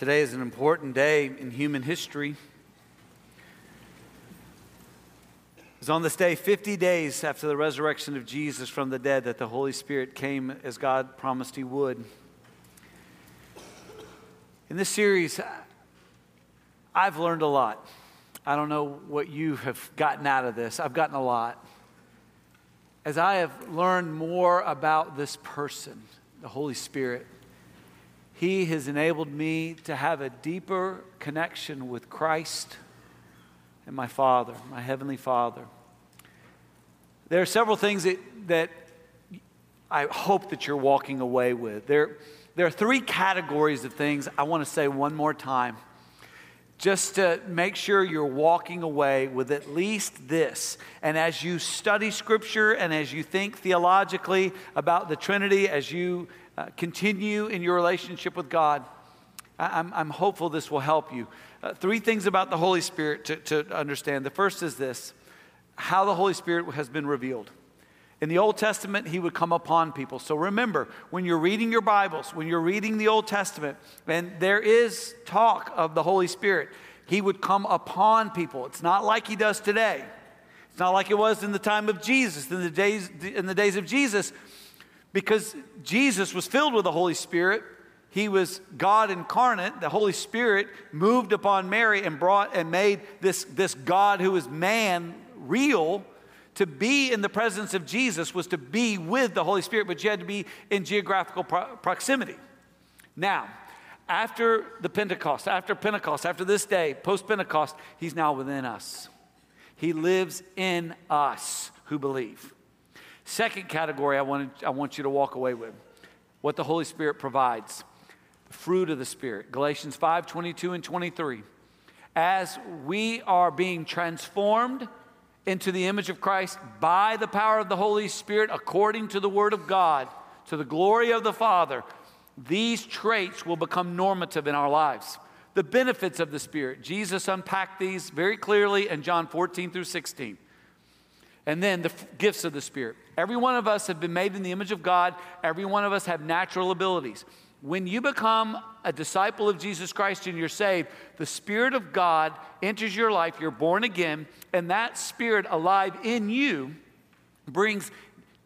Today is an important day in human history. It was on this day, 50 days after the resurrection of Jesus from the dead, that the Holy Spirit came as God promised He would. In this series, I've learned a lot. I don't know what you have gotten out of this. I've gotten a lot. As I have learned more about this person, the Holy Spirit, He has enabled me to have a deeper connection with Christ and my Father, my Heavenly Father. There are several things that, that I hope that you're walking away with. There, there are three categories of things I want to say one more time just to make sure you're walking away with at least this. And as you study Scripture and as you think theologically about the Trinity, as you uh, continue in your relationship with God, I'm, I'm hopeful this will help you. Uh, three things about the Holy Spirit to, to understand. The first is this how the Holy Spirit has been revealed. In the Old Testament, he would come upon people. So remember, when you're reading your Bibles, when you're reading the Old Testament, and there is talk of the Holy Spirit, he would come upon people. It's not like he does today. It's not like it was in the time of Jesus, in the days, in the days of Jesus, because Jesus was filled with the Holy Spirit. He was God incarnate. The Holy Spirit moved upon Mary and brought and made this, this God who is man real to be in the presence of Jesus was to be with the Holy Spirit, but you had to be in geographical pro- proximity. Now, after the Pentecost, after Pentecost, after this day, post Pentecost, he's now within us. He lives in us who believe. Second category I want, I want you to walk away with what the Holy Spirit provides fruit of the Spirit. Galatians 5 22 and 23. As we are being transformed into the image of Christ by the power of the Holy Spirit according to the Word of God, to the glory of the Father, these traits will become normative in our lives. The benefits of the Spirit. Jesus unpacked these very clearly in John 14 through 16. And then the gifts of the Spirit. Every one of us have been made in the image of God. Every one of us have natural abilities. When you become a disciple of Jesus Christ and you're saved, the Spirit of God enters your life, you're born again, and that Spirit alive in you brings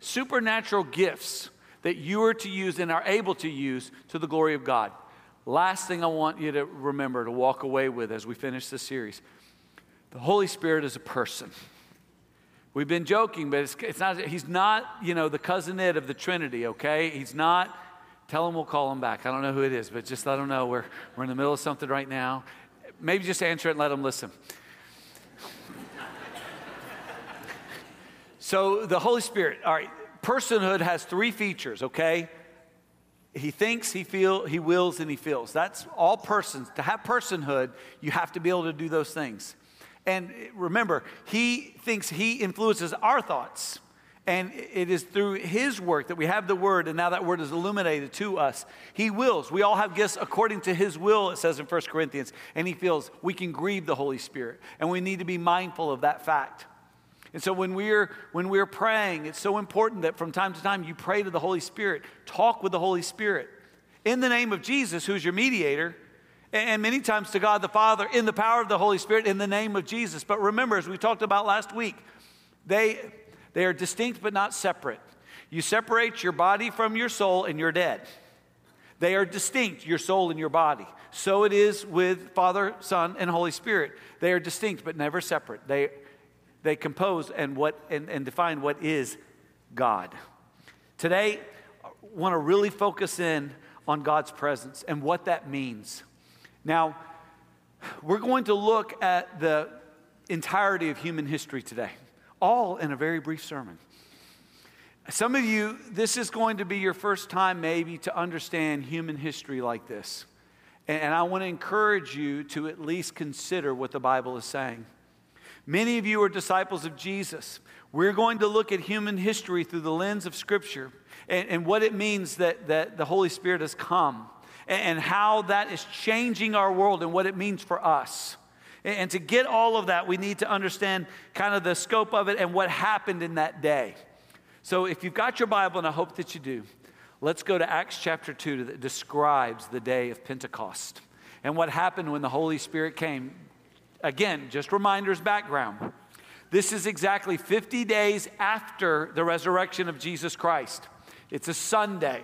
supernatural gifts that you are to use and are able to use to the glory of God. Last thing I want you to remember to walk away with as we finish this series the Holy Spirit is a person. We've been joking, but it's, it's not, he's not, you know, the cousin Ed of the Trinity, okay? He's not Tell him we'll call him back. I don't know who it is, but just let them know we're, we're in the middle of something right now. Maybe just answer it and let him listen. so, the Holy Spirit, all right, personhood has three features, okay? He thinks, he feels, he wills, and he feels. That's all persons. To have personhood, you have to be able to do those things. And remember, he thinks he influences our thoughts. And it is through His work that we have the Word, and now that Word is illuminated to us. He wills. We all have gifts according to His will, it says in 1 Corinthians. And He feels we can grieve the Holy Spirit, and we need to be mindful of that fact. And so when we're, when we're praying, it's so important that from time to time you pray to the Holy Spirit, talk with the Holy Spirit in the name of Jesus, who's your mediator, and many times to God the Father in the power of the Holy Spirit in the name of Jesus. But remember, as we talked about last week, they they are distinct but not separate. You separate your body from your soul and you're dead. They are distinct, your soul and your body. So it is with Father, Son, and Holy Spirit. They are distinct but never separate. They, they compose and, what, and, and define what is God. Today, I want to really focus in on God's presence and what that means. Now, we're going to look at the entirety of human history today all in a very brief sermon. Some of you, this is going to be your first time maybe to understand human history like this. And I want to encourage you to at least consider what the Bible is saying. Many of you are disciples of Jesus. We're going to look at human history through the lens of Scripture and, and what it means that, that the Holy Spirit has come and, how that is changing our world and what it means for us. And to get all of that, we need to understand kind of the scope of it and what happened in that day. So if you've got your Bible, and I hope that you do, let's go to Acts chapter 2 that describes the day of Pentecost. and what happened when the Holy Spirit came. Again, just reminders background. This is exactly 50 days after the resurrection of Jesus Christ. It's a Sunday.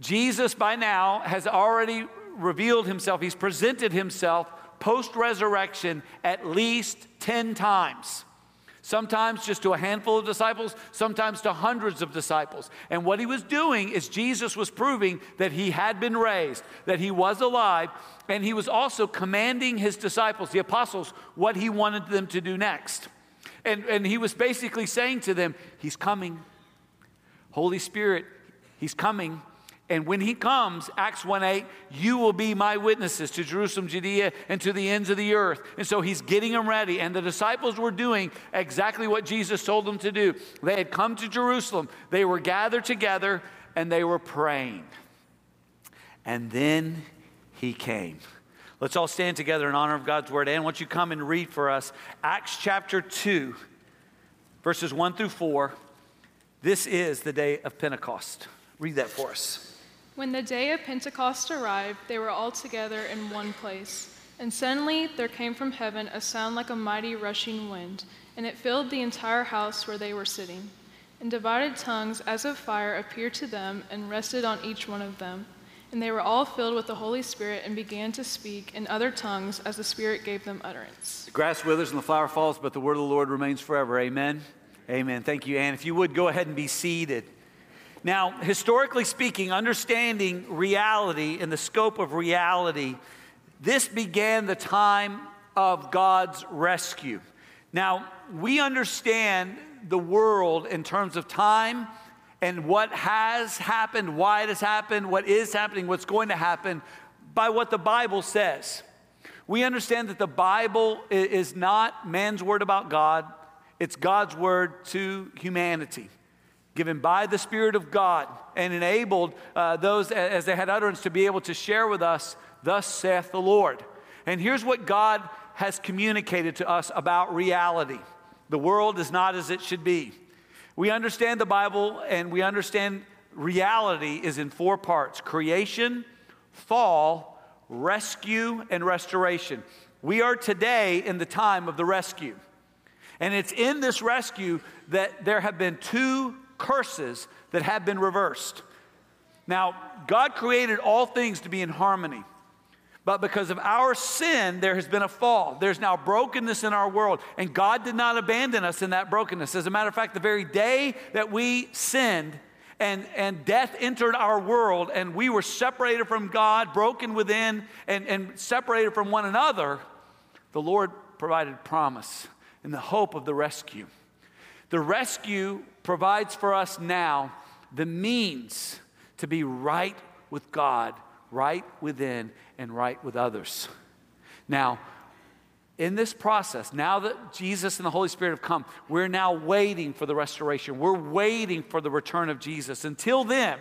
Jesus, by now, has already revealed himself, he's presented himself post resurrection at least 10 times. Sometimes just to a handful of disciples, sometimes to hundreds of disciples. And what he was doing is Jesus was proving that he had been raised, that he was alive, and he was also commanding his disciples, the apostles, what he wanted them to do next. And, and he was basically saying to them, He's coming. Holy Spirit, He's coming. And when he comes, Acts 1 8, you will be my witnesses to Jerusalem, Judea, and to the ends of the earth. And so he's getting them ready. And the disciples were doing exactly what Jesus told them to do. They had come to Jerusalem, they were gathered together, and they were praying. And then he came. Let's all stand together in honor of God's word. And once you come and read for us Acts chapter 2, verses 1 through 4. This is the day of Pentecost. Read that for us. When the day of Pentecost arrived, they were all together in one place. And suddenly there came from heaven a sound like a mighty rushing wind, and it filled the entire house where they were sitting. And divided tongues as of fire appeared to them and rested on each one of them. And they were all filled with the Holy Spirit and began to speak in other tongues as the Spirit gave them utterance. The grass withers and the flower falls, but the word of the Lord remains forever. Amen. Amen. Thank you, Anne. If you would go ahead and be seated. Now, historically speaking, understanding reality and the scope of reality, this began the time of God's rescue. Now, we understand the world in terms of time and what has happened, why it has happened, what is happening, what's going to happen by what the Bible says. We understand that the Bible is not man's word about God, it's God's word to humanity given by the Spirit of God and enabled uh, those as they had utterance to be able to share with us, Thus saith the Lord. And here's what God has communicated to us about reality the world is not as it should be. We understand the Bible and we understand reality is in four parts creation, fall, rescue, and restoration. We are today in the time of the rescue. And it's in this rescue that there have been two curses that have been reversed. Now, God created all things to be in harmony. But because of our sin, there has been a fall. There's now brokenness in our world. And God did not abandon us in that brokenness. As a matter of fact, the very day that we sinned and, and death entered our world and we were separated from God, broken within, and, and separated from one another, the Lord provided promise and the hope of the rescue. The rescue provides for us now the means to be right with God, right within, and right with others. Now, in this process, now that Jesus and the Holy Spirit have come, we're now waiting for the restoration. We're waiting for the return of Jesus. Until then,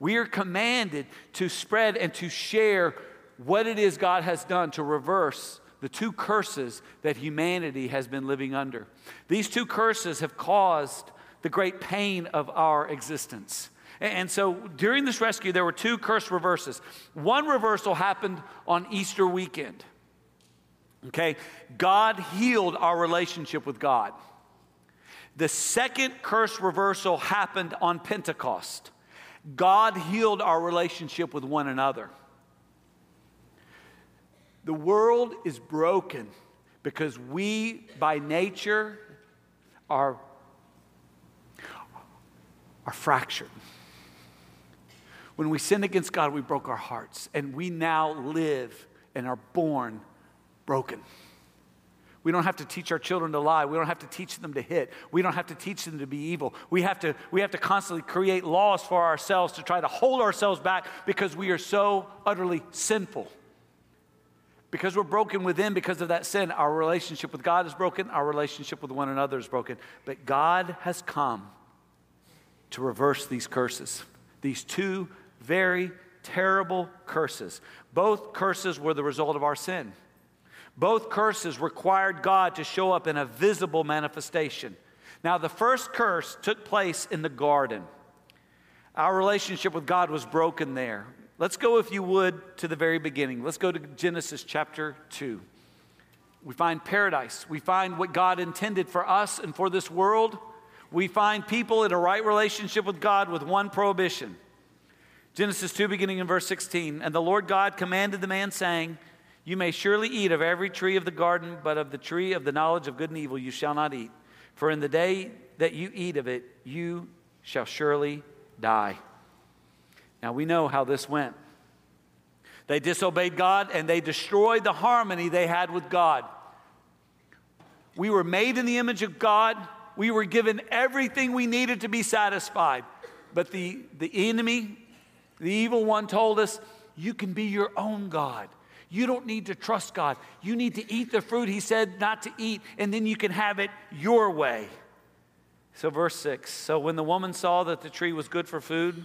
we are commanded to spread and to share what it is God has done to reverse the two curses that humanity has been living under. These two curses have caused the great pain of our existence. And so during this rescue, there were two curse reverses. One reversal happened on Easter weekend. Okay? God healed our relationship with God. The second curse reversal happened on Pentecost. God healed our relationship with one another. The world is broken because we, by nature, are, are fractured. When we sin against God, we broke our hearts, and we now live and are born broken. We don't have to teach our children to lie. We don't have to teach them to hit. We don't have to teach them to be evil. We have to, we have to constantly create laws for ourselves to try to hold ourselves back because we are so utterly sinful. Because we're broken within because of that sin, our relationship with God is broken, our relationship with one another is broken. But God has come to reverse these curses, these two very terrible curses. Both curses were the result of our sin. Both curses required God to show up in a visible manifestation. Now, the first curse took place in the garden. Our relationship with God was broken there. Let's go, if you would, to the very beginning. Let's go to Genesis chapter 2. We find paradise. We find what God intended for us and for this world. We find people in a right relationship with God with one prohibition. Genesis 2, beginning in verse 16. And the Lord God commanded the man, saying, You may surely eat of every tree of the garden, but of the tree of the knowledge of good and evil you shall not eat. For in the day that you eat of it, you shall surely die. Now we know how this went. They disobeyed God and they destroyed the harmony they had with God. We were made in the image of God. We were given everything we needed to be satisfied. But the, the enemy, the evil one, told us, You can be your own God. You don't need to trust God. You need to eat the fruit He said not to eat, and then you can have it your way. So, verse 6 So when the woman saw that the tree was good for food,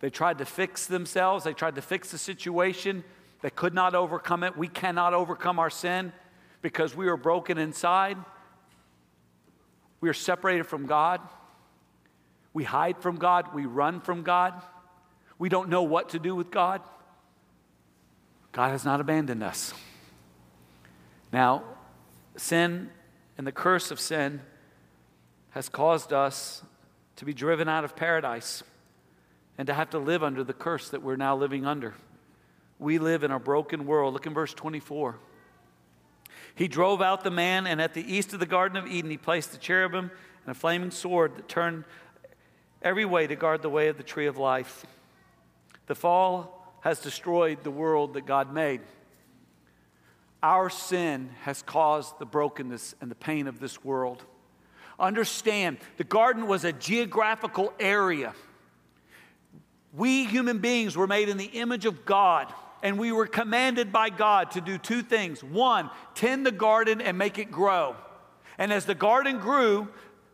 they tried to fix themselves, they tried to fix the situation. They could not overcome it. We cannot overcome our sin because we are broken inside. We are separated from God. We hide from God. We run from God. We don't know what to do with God. God has not abandoned us. Now, sin and the curse of sin has caused us to be driven out of paradise and to have to live under the curse that we're now living under. We live in a broken world. Look in verse 24. He drove out the man, and at the east of the Garden of Eden, he placed the cherubim and a flaming sword that turned every way to guard the way of the tree of life. The fall has destroyed the world that God made. Our sin has caused the brokenness and the pain of this world. Understand, the garden was a geographical area. We human beings were made in the image of God, and we were commanded by God to do two things. One, tend the garden and make it grow. And as the garden grew,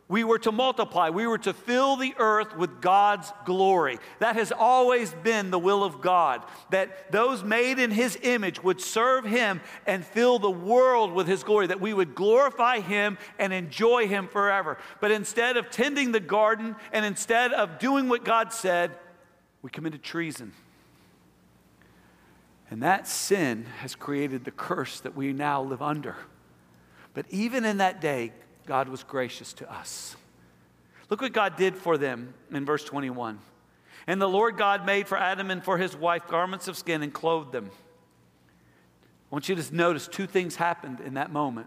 we were to multiply. We were to fill the earth with God's glory. That has always been the will of God, that those made in His image would serve Him and fill the world with His glory, that we would glorify Him and enjoy Him forever. But instead of tending the garden and instead of doing what God said, we committed treason. And that sin has created the curse that we now live under. But even in that day, God was gracious to us. Look what God did for them in verse 21. And the Lord God made for Adam and for his wife garments of skin and clothed them. I want you to notice two things happened in that moment.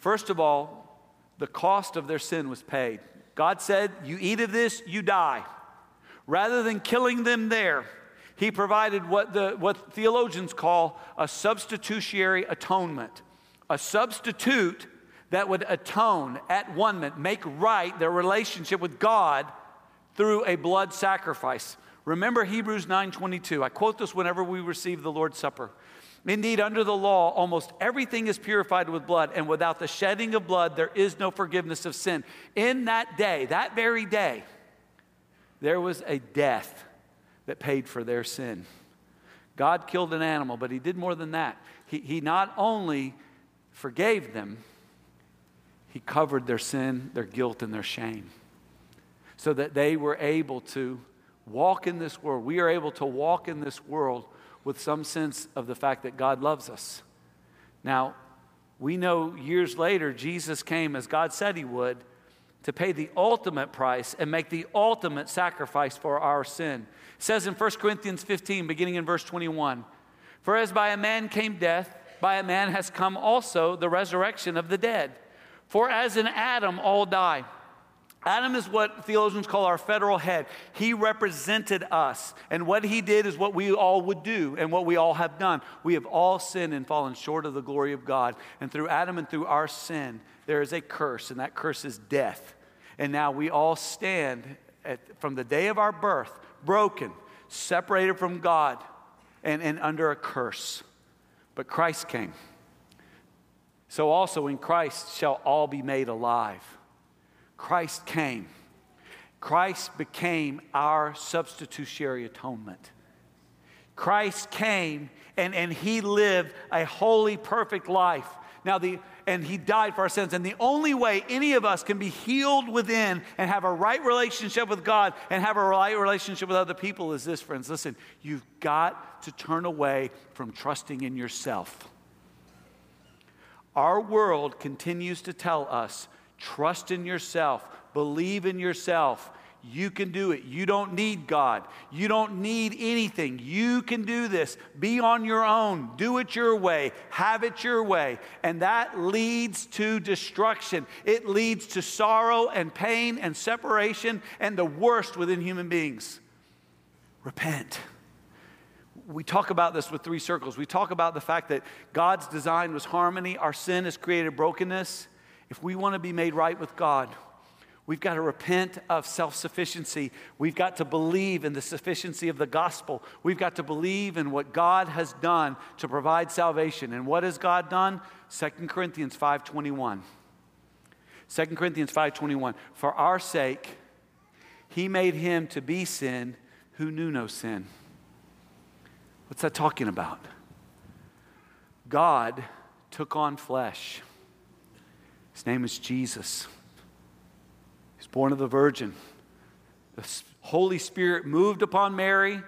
First of all, the cost of their sin was paid. God said, You eat of this, you die. Rather than killing them there, he provided what, the, what theologians call a substitutionary atonement. A substitute that would atone at one make right their relationship with God through a blood sacrifice. Remember Hebrews 9:22. I quote this whenever we receive the Lord's Supper. Indeed, under the law, almost everything is purified with blood, and without the shedding of blood, there is no forgiveness of sin. In that day, that very day, there was a death that paid for their sin. God killed an animal, but He did more than that. He, he not only forgave them, he covered their sin, their guilt, and their shame so that they were able to walk in this world. We are able to walk in this world with some sense of the fact that God loves us. Now, we know years later, Jesus came as God said he would to pay the ultimate price and make the ultimate sacrifice for our sin. It says in 1 Corinthians 15, beginning in verse 21 For as by a man came death, by a man has come also the resurrection of the dead. For as in Adam, all die. Adam is what theologians call our federal head. He represented us. And what he did is what we all would do and what we all have done. We have all sinned and fallen short of the glory of God. And through Adam and through our sin, there is a curse, and that curse is death. And now we all stand at, from the day of our birth, broken, separated from God and, and under a curse. But Christ came. So also in Christ shall all be made alive. Christ came. Christ became our substitutionary atonement. Christ came and, and he lived a holy, perfect life. Now, the, and he died for our sins. And the only way any of us can be healed within and have a right relationship with God and have a right relationship with other people is this, friends. Listen, you've got to turn away from trusting in yourself. Our world continues to tell us trust in yourself, believe in yourself, you can do it. You don't need God. You don't need anything. You can do this. Be on your own. Do it your way. Have it your way. And that leads to destruction. It leads to sorrow and pain and separation and the worst within human beings. Repent. We talk about this with three circles. We talk about the fact that God's design was harmony, our sin has created brokenness. If we want to be made right with God, We've got to repent of self sufficiency. We've got to believe in the sufficiency of the gospel. We've got to believe in what God has done to provide salvation. And what has God done? 2 Corinthians 5:21. 2 Corinthians 5:21. For our sake he made him to be sin who knew no sin. What's that talking about? God took on flesh. His name is Jesus born of the Virgin. The Holy Spirit moved upon Mary,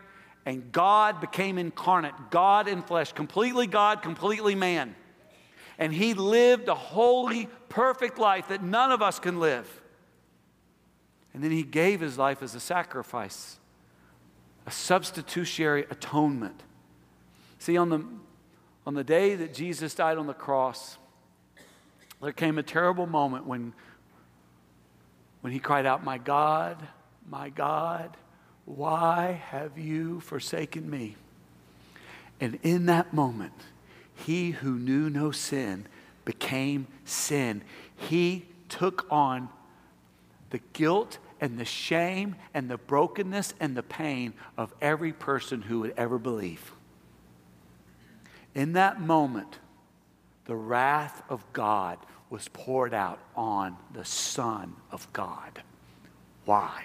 and God became incarnate, God in flesh, completely God, completely man. And he lived a holy, perfect life that none of us can live. And then he gave his life as a sacrifice, a substitutionary atonement. See, on the, on the day that Jesus died on the cross, there came a terrible moment when when he cried out, My God, my God, why have you forsaken me? And in that moment, he who knew no sin became sin. He took on the guilt and the shame and the brokenness and the pain of every person who would ever believe. In that moment, the wrath of God was poured out on the Son of God. Why?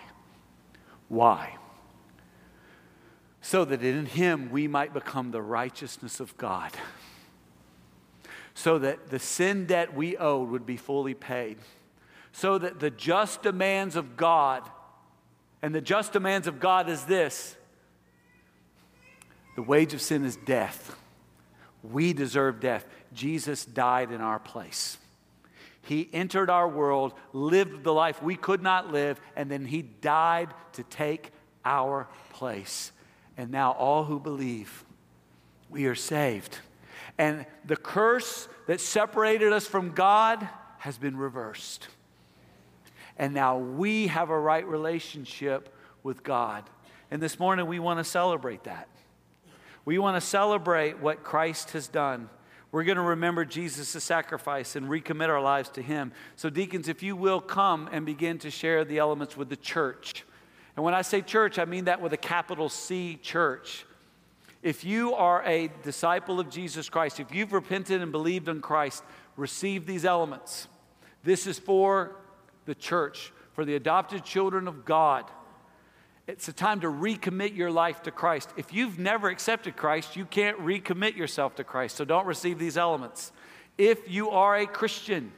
Why? So that in him we might become the righteousness of God. So that the sin debt we owed would be fully paid. So that the just demands of God, and the just demands of God is this the wage of sin is death. We deserve death. Jesus died in our place. He entered our world, lived the life we could not live, and then He died to take our place. And now, all who believe, we are saved. And the curse that separated us from God has been reversed. And now we have a right relationship with God. And this morning, we want to celebrate that. We want to celebrate what Christ has done. We're going to remember Jesus' sacrifice and recommit our lives to Him. So, deacons, if you will come and begin to share the elements with the church. And when I say church, I mean that with a capital C church. If you are a disciple of Jesus Christ, if you've repented and believed in Christ, receive these elements. This is for the church, for the adopted children of God. It's a time to recommit your life to Christ. If you've never accepted Christ, you can't recommit yourself to Christ. So don't receive these elements. If you are a Christian,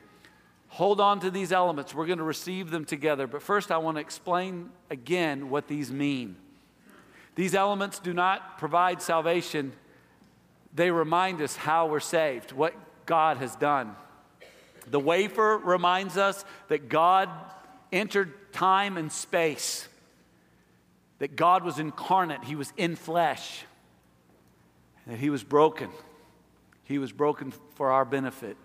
hold on to these elements. We're going to receive them together. But first, I want to explain again what these mean. These elements do not provide salvation, they remind us how we're saved, what God has done. The wafer reminds us that God entered time and space that God was incarnate, He was in flesh, that He was broken. He was broken for our benefit.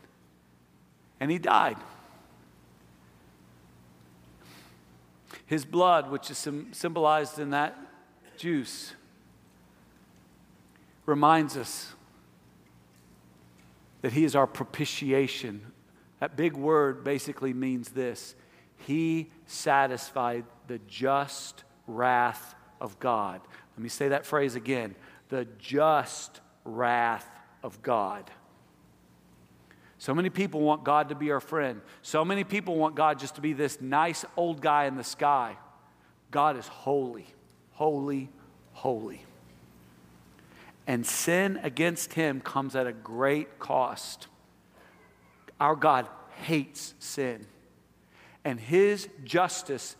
And He died. His blood, which is symbolized in that juice, reminds us that He is our propitiation. That big word basically means this He satisfied the just wrath of God. Let me say that phrase again the just wrath of God. So many people want God to be our friend. So many people want God just to be this nice old guy in the sky. God is holy, holy, holy. And sin against him comes at a great cost. Our God hates sin. And his justice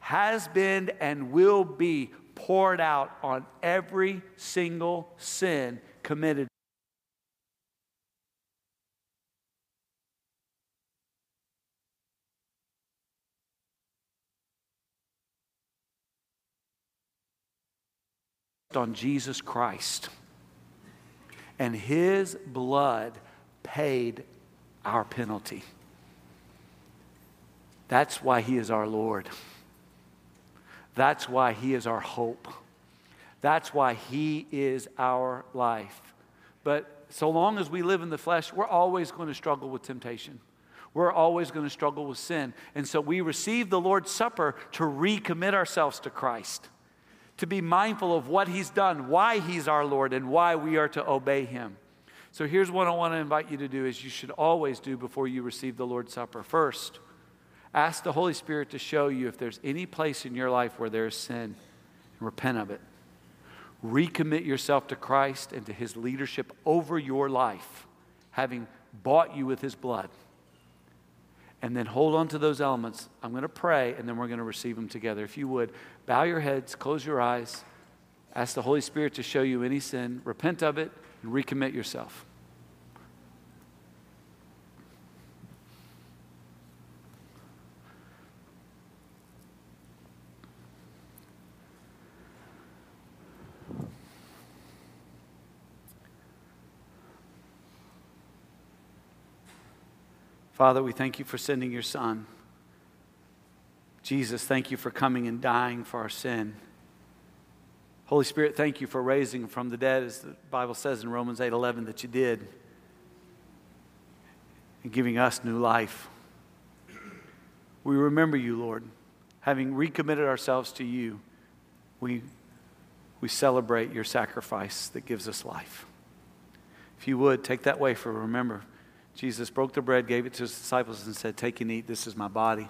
has been and will be poured out on every single sin committed on Jesus Christ. And his blood paid our penalty. That's why he is our Lord. That's why he is our hope. That's why he is our life. But so long as we live in the flesh, we're always going to struggle with temptation. We're always going to struggle with sin. And so we receive the Lord's Supper to recommit ourselves to Christ to be mindful of what he's done, why he's our Lord, and why we are to obey him. So here's what I want to invite you to do is you should always do before you receive the Lord's Supper. First, ask the Holy Spirit to show you if there's any place in your life where there's sin and repent of it. Recommit yourself to Christ and to his leadership over your life, having bought you with his blood and then hold on to those elements. I'm going to pray, and then we're going to receive them together. If you would, bow your heads, close your eyes, ask the Holy Spirit to show you any sin, repent of it, and recommit yourself. Father, we thank you for sending your Son. Jesus, thank you for coming and dying for our sin. Holy Spirit, thank you for raising from the dead, as the Bible says in Romans 8 11 that you did, and giving us new life. We remember you, Lord. Having recommitted ourselves to you, we, we celebrate your sacrifice that gives us life. If you would, take that way for remember. Jesus broke the bread, gave it to his disciples, and said, Take and eat. This is my body.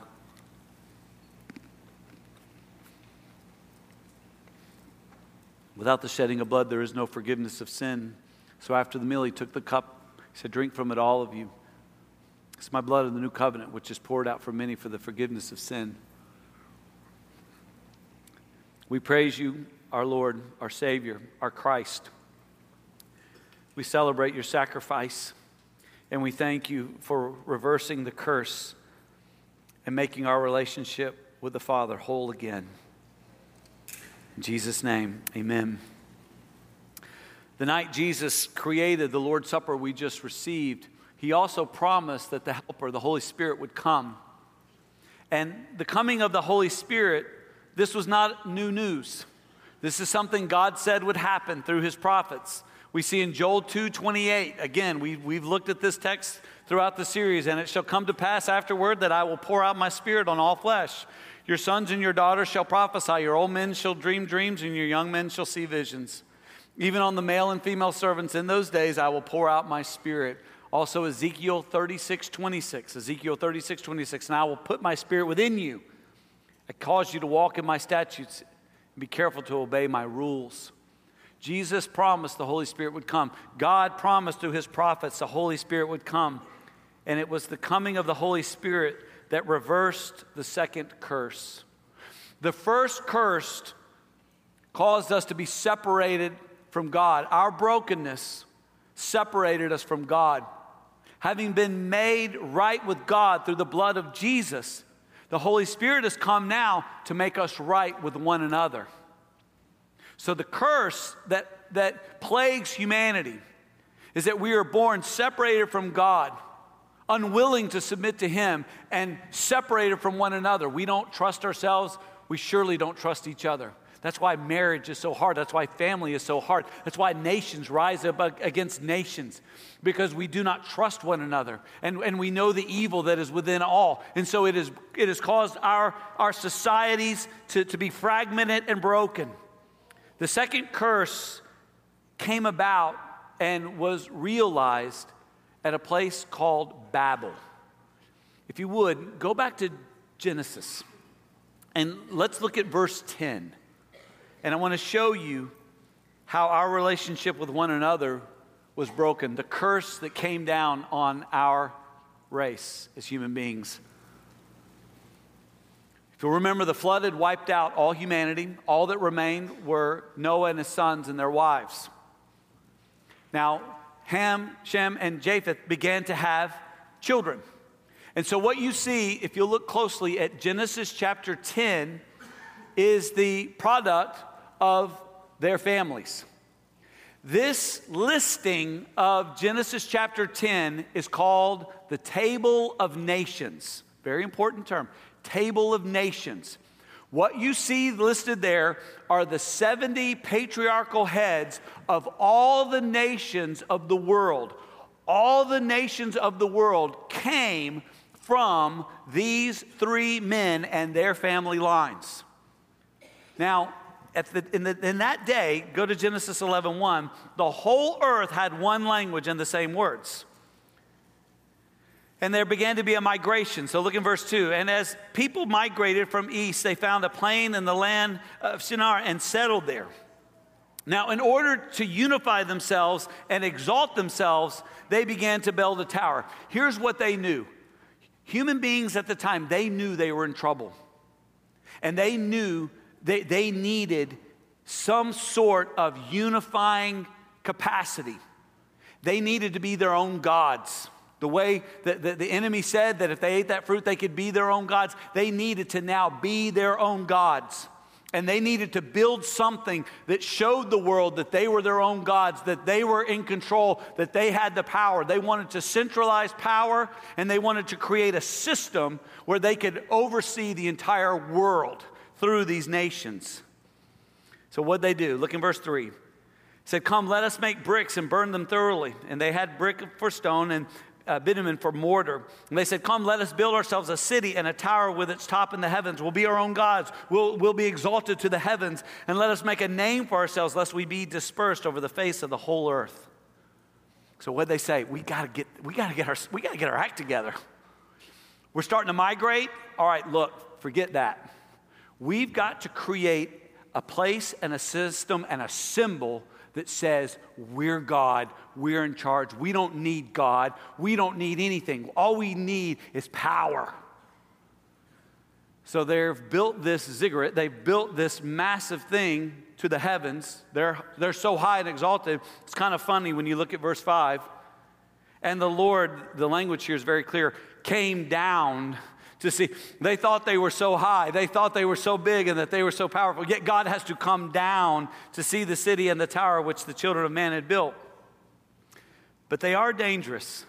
Without the shedding of blood, there is no forgiveness of sin. So after the meal, he took the cup. He said, Drink from it, all of you. It's my blood of the new covenant, which is poured out for many for the forgiveness of sin. We praise you, our Lord, our Savior, our Christ. We celebrate your sacrifice. And we thank you for reversing the curse and making our relationship with the Father whole again. In Jesus' name, amen. The night Jesus created the Lord's Supper we just received, he also promised that the Helper, the Holy Spirit, would come. And the coming of the Holy Spirit, this was not new news. This is something God said would happen through his prophets. We see in Joel 2:28, again, we, we've looked at this text throughout the series, and it shall come to pass afterward that I will pour out my spirit on all flesh. Your sons and your daughters shall prophesy, your old men shall dream dreams, and your young men shall see visions. Even on the male and female servants in those days I will pour out my spirit. Also, Ezekiel 36, 26. Ezekiel 36, 26. And I will put my spirit within you. I cause you to walk in my statutes and be careful to obey my rules. Jesus promised the Holy Spirit would come. God promised through his prophets the Holy Spirit would come. And it was the coming of the Holy Spirit that reversed the second curse. The first curse caused us to be separated from God. Our brokenness separated us from God. Having been made right with God through the blood of Jesus, the Holy Spirit has come now to make us right with one another. So the curse that, that plagues humanity is that we are born separated from God, unwilling to submit to Him, and separated from one another. We don't trust ourselves. We surely don't trust each other. That's why marriage is so hard. That's why family is so hard. That's why nations rise up against nations because we do not trust one another and, and we know the evil that is within all. And so it, is, it has caused our, our societies to, to be fragmented and broken. The second curse came about and was realized at a place called Babel. If you would, go back to Genesis and let's look at verse 10. And I want to show you how our relationship with one another was broken, the curse that came down on our race as human beings. You'll remember, the flood had wiped out all humanity. All that remained were Noah and his sons and their wives. Now, Ham, Shem, and Japheth began to have children. And so, what you see, if you look closely at Genesis chapter 10, is the product of their families. This listing of Genesis chapter 10 is called the Table of Nations. Very important term. Table of Nations. What you see listed there are the 70 patriarchal heads of all the nations of the world. All the nations of the world came from these three men and their family lines. Now, the, in, the, in, that day, go to Genesis 11 1, the whole earth had one language and the same words. And there began to be a migration. So look in verse 2. And as people migrated from east, they found a plain in the land of Shinar and settled there. Now, in order to unify themselves and exalt themselves, they began to build a tower. Here's what they knew human beings at the time, they knew they were in trouble. And they knew they, they needed some sort of unifying capacity. They needed to be their own gods. The way that the, enemy said that if they ate that fruit, they could be their own gods, they needed to now be their own gods. And they needed to build something that showed the world that they were their own gods, that they were in control, that they had the power. They wanted to centralize power and they wanted to create a system where they could oversee the entire world through these nations. So, what'd they do? Look in verse 3 said, Come, let us make bricks and burn them thoroughly. And they had brick for stone and uh, bitumen for mortar. And they said, Come, let us build ourselves a city and a tower with its top in the heavens. We'll be our own gods. We'll, we'll be exalted to the heavens. And let us make a name for ourselves, lest we be dispersed over the face of the whole earth. So what they say? We gotta get, we gotta get our, we gotta get our act together. We're starting to migrate. All right, look, forget that. We've got to create a place and a system and a symbol that says, We're God, we're in charge. We don't need God, we don't need anything. All we need is power. So they've built this ziggurat, they've built this massive thing to the heavens. They're, they're so high and exalted. It's kind of funny when you look at verse 5. And the Lord, the language here is very clear, came down to see. They thought they were so high, they thought they were so big and that they were so powerful. Yet God has to come down to see the city and the tower which the children of man had built. But they are dangerous.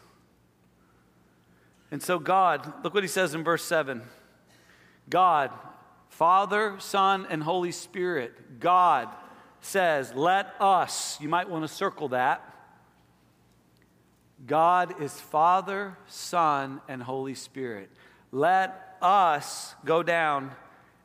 And so, God, look what he says in verse 7 God, Father, Son, and Holy Spirit, God says, Let us, you might want to circle that. God is Father, Son, and Holy Spirit. Let us go down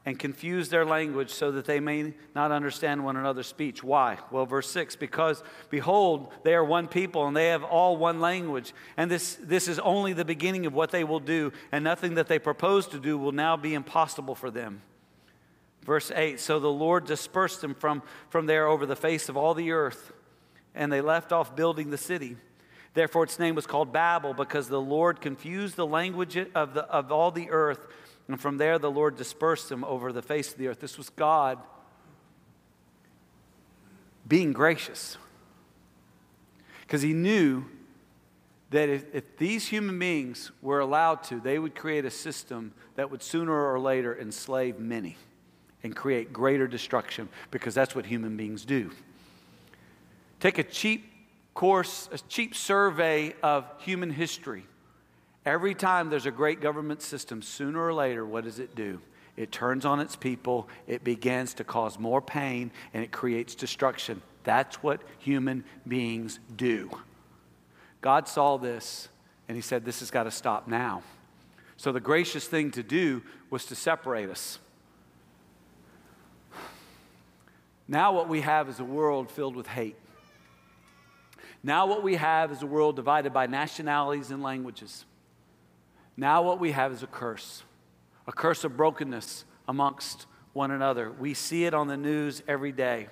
and confuse their language so that they may not understand one another's speech. Why? Well, verse 6 because behold, they are one people and they have all one language. And this, this is only the beginning of what they will do, and nothing that they propose to do will now be impossible for them. Verse 8 So the Lord dispersed them from, from there over the face of all the earth, and they left off building the city. Therefore, its name was called Babel, because the Lord confused the language of, the, of all the earth. And from there, the Lord dispersed them over the face of the earth. This was God being gracious. Because he knew that if, if, these human beings were allowed to, they would create a system that would sooner or later enslave many and create greater destruction because that's what human beings do. Take a cheap course, a cheap survey of human history. Every time there's a great government system, sooner or later, what does it do? It turns on its people, it begins to cause more pain, and it creates destruction. That's what human beings do. God saw this, and He said, This has got to stop now. So the gracious thing to do was to separate us. Now, what we have is a world filled with hate. Now, what we have is a world divided by nationalities and languages. Now, what we have is a curse, a curse of brokenness amongst one another. We see it on the news every day.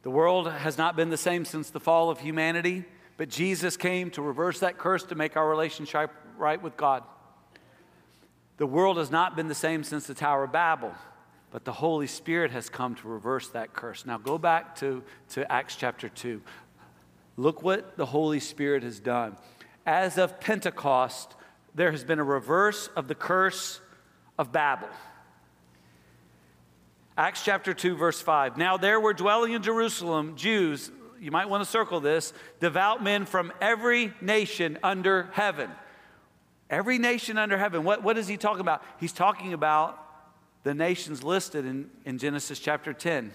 The world has not been the same since the fall of humanity, but Jesus came to reverse that curse to make our relationship right with God. The world has not been the same since the Tower of Babel, but the Holy Spirit has come to reverse that curse. Now go back to, to Acts chapter 2. Look what the Holy Spirit has done. As of Pentecost, there has been a reverse of the curse of Babel. Acts chapter 2, verse 5. Now there were dwelling in Jerusalem Jews, you might want to circle this, devout men from every nation under heaven. Every nation under heaven. What, what is he talking about? He's talking about the nations listed in, in Genesis chapter 10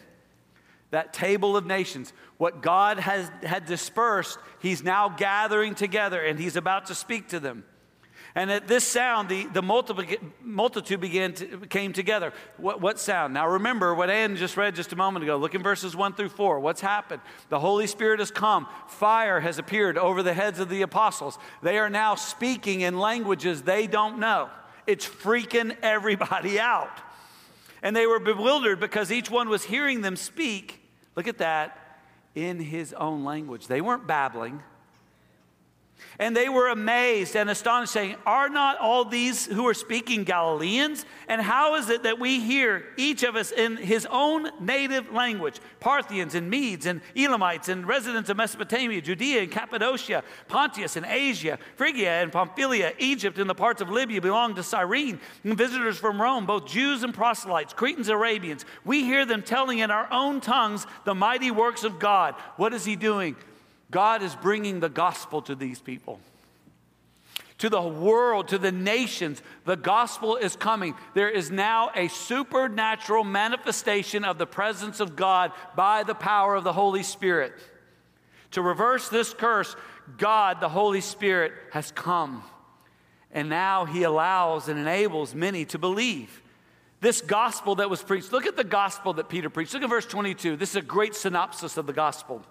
that table of nations. What God has had dispersed, He's now gathering together and He's about to speak to them. And at this sound, the, the multitude began to, came together. What, what sound? Now remember what Ann just read just a moment ago. Look in verses 1 through 4. What's happened? The Holy Spirit has come. Fire has appeared over the heads of the apostles. They are now speaking in languages they don't know. It's freaking everybody out. And they were bewildered because each one was hearing them speak Look at that in his own language. They weren't babbling. And they were amazed and astonished, saying, Are not all these who are speaking Galileans? And how is it that we hear each of us in his own native language? Parthians and Medes and Elamites and residents of Mesopotamia, Judea and Cappadocia, Pontus and Asia, Phrygia and Pamphylia, Egypt and the parts of Libya belong to Cyrene, and visitors from Rome, both Jews and proselytes, Cretans Arabians. We hear them telling in our own tongues the mighty works of God. What is he doing? God is bringing the gospel to these people. To the world, to the nations, the gospel is coming. There is now a supernatural manifestation of the presence of God by the power of the Holy Spirit. To reverse this curse, God, the Holy Spirit, has come. And now he allows and enables many to believe. This gospel that was preached, look at the gospel that Peter preached. Look at verse 22. This is a great synopsis of the gospel.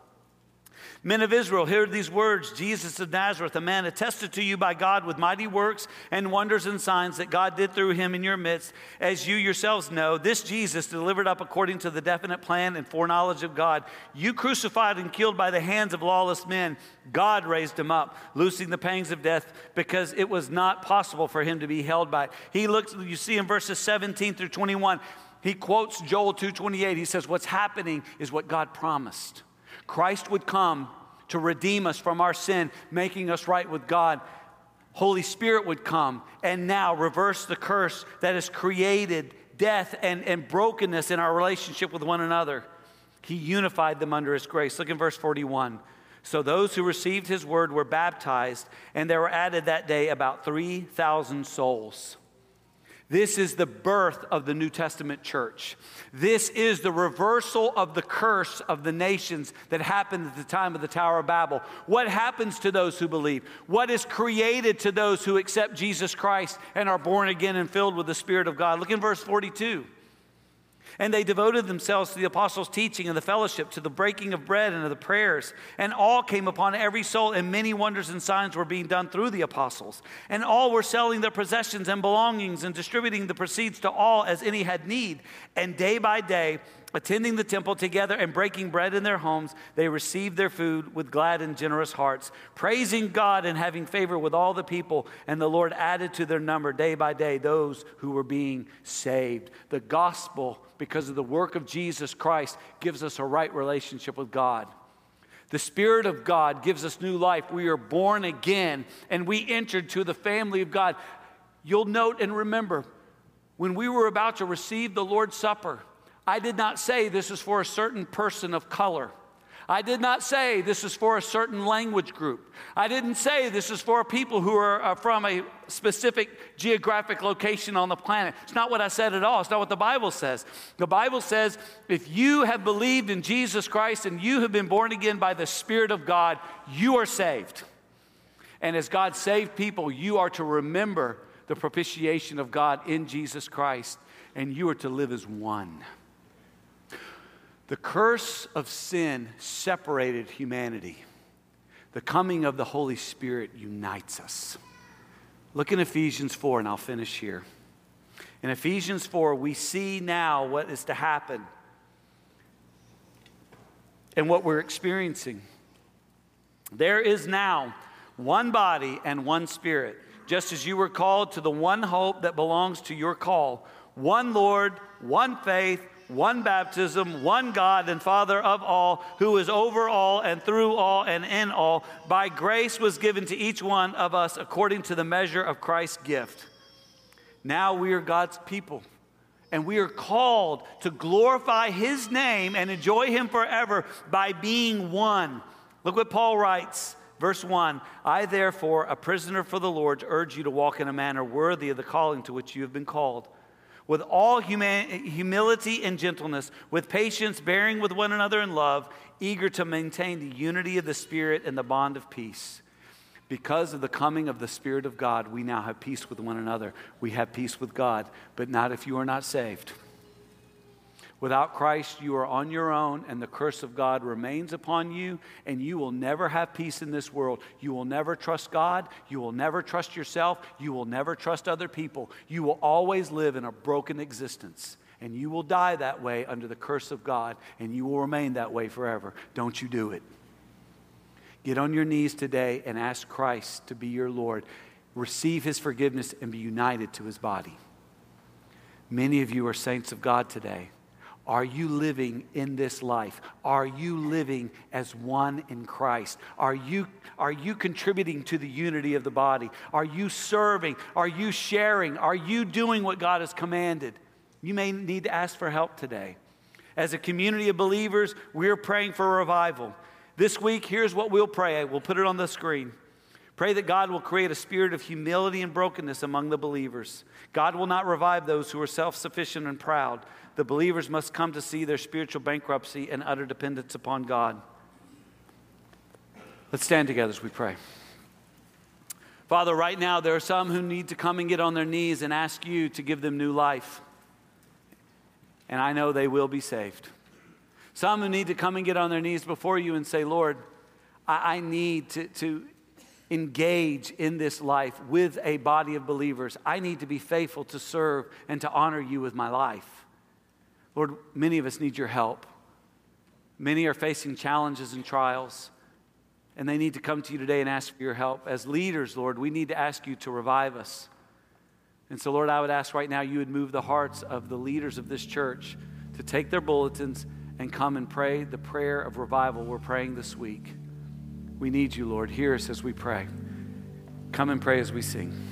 Men of Israel, hear these words Jesus of Nazareth, a man attested to you by God with mighty works and wonders and signs that God did through him in your midst. As you yourselves know, this Jesus, delivered up according to the definite plan and foreknowledge of God, you crucified and killed by the hands of lawless men. God raised him up, loosing the pangs of death because it was not possible for him to be held by. it. He looks, you see in verses 17 through 21, he quotes Joel 2:28. He says, What's happening is what God promised. Christ would come to redeem us from our sin, making us right with God. Holy Spirit would come and now reverse the curse that has created death and, and brokenness in our relationship with one another. He unified them under His grace. Look in verse 41. So those who received His word were baptized, and there were added that day about 3,000 souls. This is the birth of the New Testament church. This is the reversal of the curse of the nations that happened at the time of the Tower of Babel. What happens to those who believe? What is created to those who accept Jesus Christ and are born again and filled with the Spirit of God? Look in verse 42. And they devoted themselves to the apostles' teaching and the fellowship, to the breaking of bread and to the prayers. And all came upon every soul, and many wonders and signs were being done through the apostles. And all were selling their possessions and belongings and distributing the proceeds to all as any had need. And day by day, attending the temple together and breaking bread in their homes, they received their food with glad and generous hearts, praising God and having favor with all the people. And the Lord added to their number day by day those who were being saved. The gospel, because of the work of Jesus Christ, gives us a right relationship with God. The Spirit of God gives us new life. We are born again and we entered to the family of God. You'll note and remember when we were about to receive the Lord's Supper, I did not say this is for a certain person of color. I did not say this is for a certain language group. I didn't say this is for people who are uh, from a specific geographic location on the planet. It's not what I said at all. It's not what the Bible says. The Bible says if you have believed in Jesus Christ and you have been born again by the Spirit of God, you are saved. And as God saved people, you are to remember the propitiation of God in Jesus Christ, and you are to live as one. The curse of sin separated humanity. The coming of the Holy Spirit unites us. Look in Ephesians 4, and I'll finish here. In Ephesians 4, we see now what is to happen and what we're experiencing. There is now one body and one spirit, just as you were called to the one hope that belongs to your call one Lord, one faith, one baptism, one God and Father of all, who is over all and through all and in all. By grace was given to each one of us according to the measure of Christ's gift. Now we are God's people, and we are called to glorify His name and enjoy Him forever by being one. Look what Paul writes. Verse 1 I, therefore, a prisoner for the Lord, urge you to walk in a manner worthy of the calling to which you have been called with all humility and gentleness, with patience, bearing with one another in love, eager to maintain the unity of the Spirit and the bond of peace. Because of the coming of the Spirit of God, we now have peace with one another. We have peace with God, but not if you are not saved. Without Christ, you are on your own, and the curse of God remains upon you, and you will never have peace in this world. You will never trust God. You will never trust yourself. You will never trust other people. You will always live in a broken existence, and you will die that way under the curse of God, and you will remain that way forever. Don't you do it. Get on your knees today and ask Christ to be your Lord. Receive his forgiveness and be united to his body. Many of you are saints of God today. Are you living in this life? Are you living as one in Christ? Are you, are you contributing to the unity of the body? Are you serving? Are you sharing? Are you doing what God has commanded? You may need to ask for help today. As a community of believers, we're praying for revival. This week, here's what we'll pray. We'll put it on the screen. Pray that God will create a spirit of humility and brokenness among the believers. God will not revive those who are self sufficient and proud the believers must come to see their spiritual bankruptcy and utter dependence upon God. Let's stand together as we pray. Father, right now there are some who need to come and get on their knees and ask you to give them new life. And I know they will be saved. Some who need to come and get on their knees before you and say, Lord, I, I need to, to engage in this life with a body of believers. I need to be faithful to serve and to honor you with my life. Lord, many of us need your help. Many are facing challenges and trials, and they need to come to you today and ask for your help. As leaders, Lord, we need to ask you to revive us. And so, Lord, I would ask right now you would move the hearts of the leaders of this church to take their bulletins and come and pray the prayer of revival we're praying this week. We need you, Lord. Hear us as we pray. Come and pray as we sing.